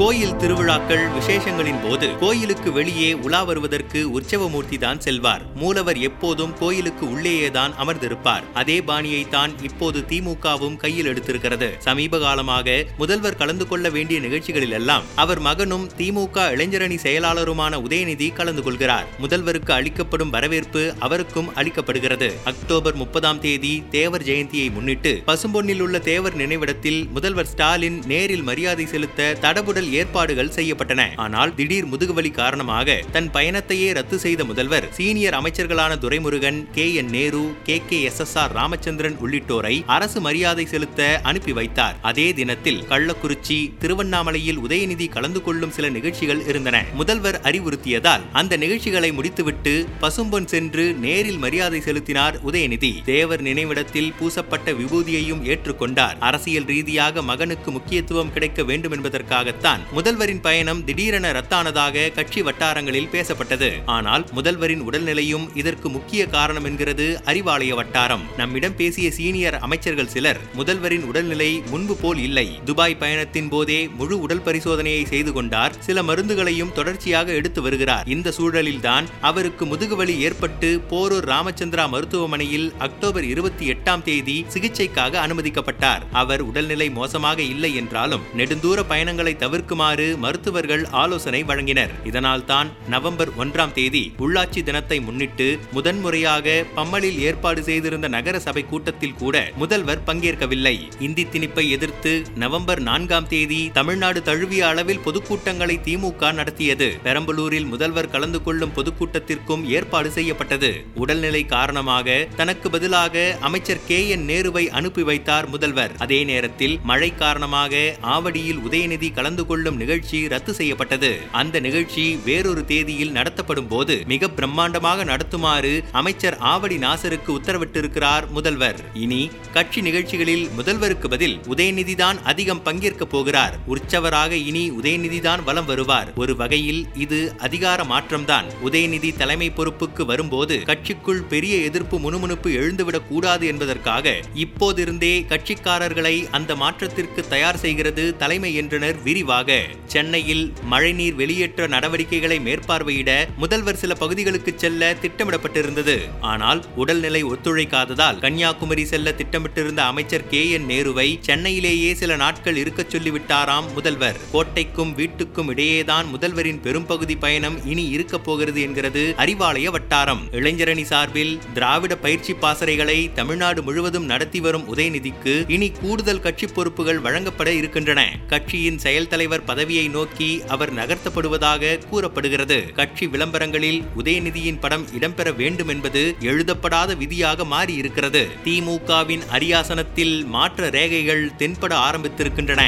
கோயில் திருவிழாக்கள் விசேஷங்களின் போது கோயிலுக்கு வெளியே உலா வருவதற்கு உற்சவமூர்த்தி தான் செல்வார். மூலவர் எப்போதும் கோயிலுக்கு உள்ளேயேதான் அமர்ந்திருப்பார். அதே பாணியை தான் இப்போது திமுகவும் கையில் எடுத்திருக்கிறது. சமீப காலமாக முதல்வர் கலந்து கொள்ள வேண்டிய நிகழ்ச்சிகளில் எல்லாம் அவர் மகனும் திமுக இளைஞரணி செயலாளருமான உதயநிதி கலந்து கொள்கிறார். முதல்வருக்கு அளிக்கப்படும் வரவேற்பு அவருக்கும் அளிக்கப்படுகிறது. அக்டோபர் முப்பதாம் தேதி தேவர் ஜெயந்தியை முன்னிட்டு பசும்பொன்னில் உள்ள தேவர் நினைவிடத்தில் முதல்வர் ஸ்டாலின் நேரில் மரியாதை செலுத்த தடபுடல் ஏற்பாடுகள் செய்யப்பட்டன. ஆனால் திடீர் முதுகுவலி காரணமாக தன் பயணத்தையே ரத்து செய்த முதல்வர் senior அமைச்சர்களான Duraimurugan K. N. Nehru K. K. S. S. R. Ramachandran உள்ளிட்டோரை அரசு மரியாதை செலுத்த அனுப்பி வைத்தார். அதே தினத்தில் கள்ளக்குறிச்சி திருவண்ணாமலையில் உதயநிதி கலந்து கொள்ளும் சில நிகழ்ச்சிகள் இருந்தன. முதல்வர் அறிவுறுத்தியதால் அந்த நிகழ்ச்சிகளை முடித்துவிட்டு பசும்பொன் சென்று நேரில் மரியாதை செலுத்தினார் உதயநிதி. தேவர் நினைவிடத்தில் பூசப்பட்ட விபூதியையும் ஏற்றுக்கொண்டார். அரசியல் ரீதியாக மகனுக்கு முக்கியத்துவம் கிடைக்க வேண்டும் என்பதற்காகத்தான் முதல்வரின் பயணம் திடீரென ரத்தானதாக கட்சி வட்டாரங்களில் பேசப்பட்டது. ஆனால் முதல்வரின் உடல்நிலையும் இதற்கு முக்கிய காரணம் என்கிறது அறிவாலய வட்டாரம். நம்மிடம் பேசிய சீனியர் அமைச்சர்கள் சிலர் முதல்வரின் உடல்நிலை முன்பு போல் இல்லை. துபாய் பயணத்தின் போதே முழு உடல் பரிசோதனையை செய்து கொண்டார். சில மருந்துகளையும் தொடர்ச்சியாக எடுத்து வருகிறார். இந்த சூழலில்தான் அவருக்கு முதுகுவலி ஏற்பட்டு போரூர் ராமச்சந்திரா மருத்துவமனையில் அக்டோபர் இருபத்தி எட்டாம் தேதி சிகிச்சைக்காக அனுமதிக்கப்பட்டார். அவர் உடல்நிலை மோசமாக இல்லை என்றாலும் நெடுந்தூர பயணங்களை தவிர தவிர்க்குமாறு மருத்துவர்கள் ஆலோசனை வழங்கினர். இதனால் தான் நவம்பர் ஒன்றாம் தேதி உள்ளாட்சி தினத்தை முன்னிட்டு முதன்முறையாக பம்மலில் ஏற்பாடு செய்திருந்த நகர சபை கூட்டத்தில் கூட முதல்வர் பங்கேற்கவில்லை. இந்தி திணிப்பை எதிர்த்து நவம்பர் நான்காம் தேதி தமிழ்நாடு தழுவிய அளவில் பொதுக்கூட்டங்களை திமுக நடத்தியது. பெரம்பலூரில் முதல்வர் கலந்து கொள்ளும் பொதுக்கூட்டத்திற்கும் ஏற்பாடு செய்யப்பட்டது. உடல்நிலை காரணமாக தனக்கு பதிலாக அமைச்சர் கே என் நேருவை அனுப்பி வைத்தார் முதல்வர். அதே நேரத்தில் மழை காரணமாக ஆவடியில் உதயநிதி கலந்து கொள்ளும் நிகழ்ச்சி ரத்து செய்யப்பட்டது. அந்த நிகழ்ச்சி வேறொரு தேதியில் நடத்தப்படும் போது மிக பிரம்மாண்டமாக நடத்துமாறு அமைச்சர் ஆவடி நாசருக்கு உத்தரவிட்டிருக்கிறார் முதல்வர். இனி கட்சி நிகழ்ச்சிகளில் முதல்வருக்கு பதில் உதயநிதி தான் அதிகம் பங்கேற்க போகிறார். உற்சவராக இனி உதயநிதி தான் வலம் வருவார். ஒரு வகையில் இது அதிகார மாற்றம்தான். உதயநிதி தலைமை பொறுப்புக்கு வரும்போது கட்சிக்குள் பெரிய எதிர்ப்பு முணுமுணுப்பு எழுந்துவிடக் கூடாது என்பதற்காக இப்போதிருந்தே கட்சிக்காரர்களை அந்த மாற்றத்திற்கு தயார் செய்கிறது தலைமை என்றனர் விரிவாக. சென்னையில் மழைநீர் வெளியேற்ற நடவடிக்கைகளை மேற்பார்வையிட முதல்வர் சில பகுதிகளுக்கு செல்ல திட்டமிடப்பட்டிருந்தது. ஆனால் உடல்நிலை ஒத்துழைக்காததால் கன்னியாகுமரி செல்ல திட்டமிட்டிருந்த அமைச்சர் கே என் நேருவை சென்னையிலேயே சில நாட்கள் இருக்கச் சொல்லிவிட்டாராம் முதல்வர். கோட்டைக்கும் வீட்டுக்கும் இடையேதான் முதல்வரின் பெரும்பகுதி பயணம் இனி இருக்கப் போகிறது என்கிறது அறிவாலய வட்டாரம். இளைஞரணி சார்பில் திராவிட பயிற்சி பாசறைகளை தமிழ்நாடு முழுவதும் நடத்தி வரும் உதயநிதிக்கு இனி கூடுதல் கட்சி பொறுப்புகள் வழங்கப்பட இருக்கின்றன. கட்சியின் செயல் தலைவர் பதவியை நோக்கி அவர் நகர்த்தப்படுவதாக கூறப்படுகிறது. கட்சி விளம்பரங்களில் உதயநிதியின் படம் இடம்பெற வேண்டும் என்பது எழுதப்படாத விதியாக மாறியிருக்கிறது. திமுகவின் அரியாசனத்தில் மாற்ற ரேகைகள் தென்பட ஆரம்பித்திருக்கின்றன.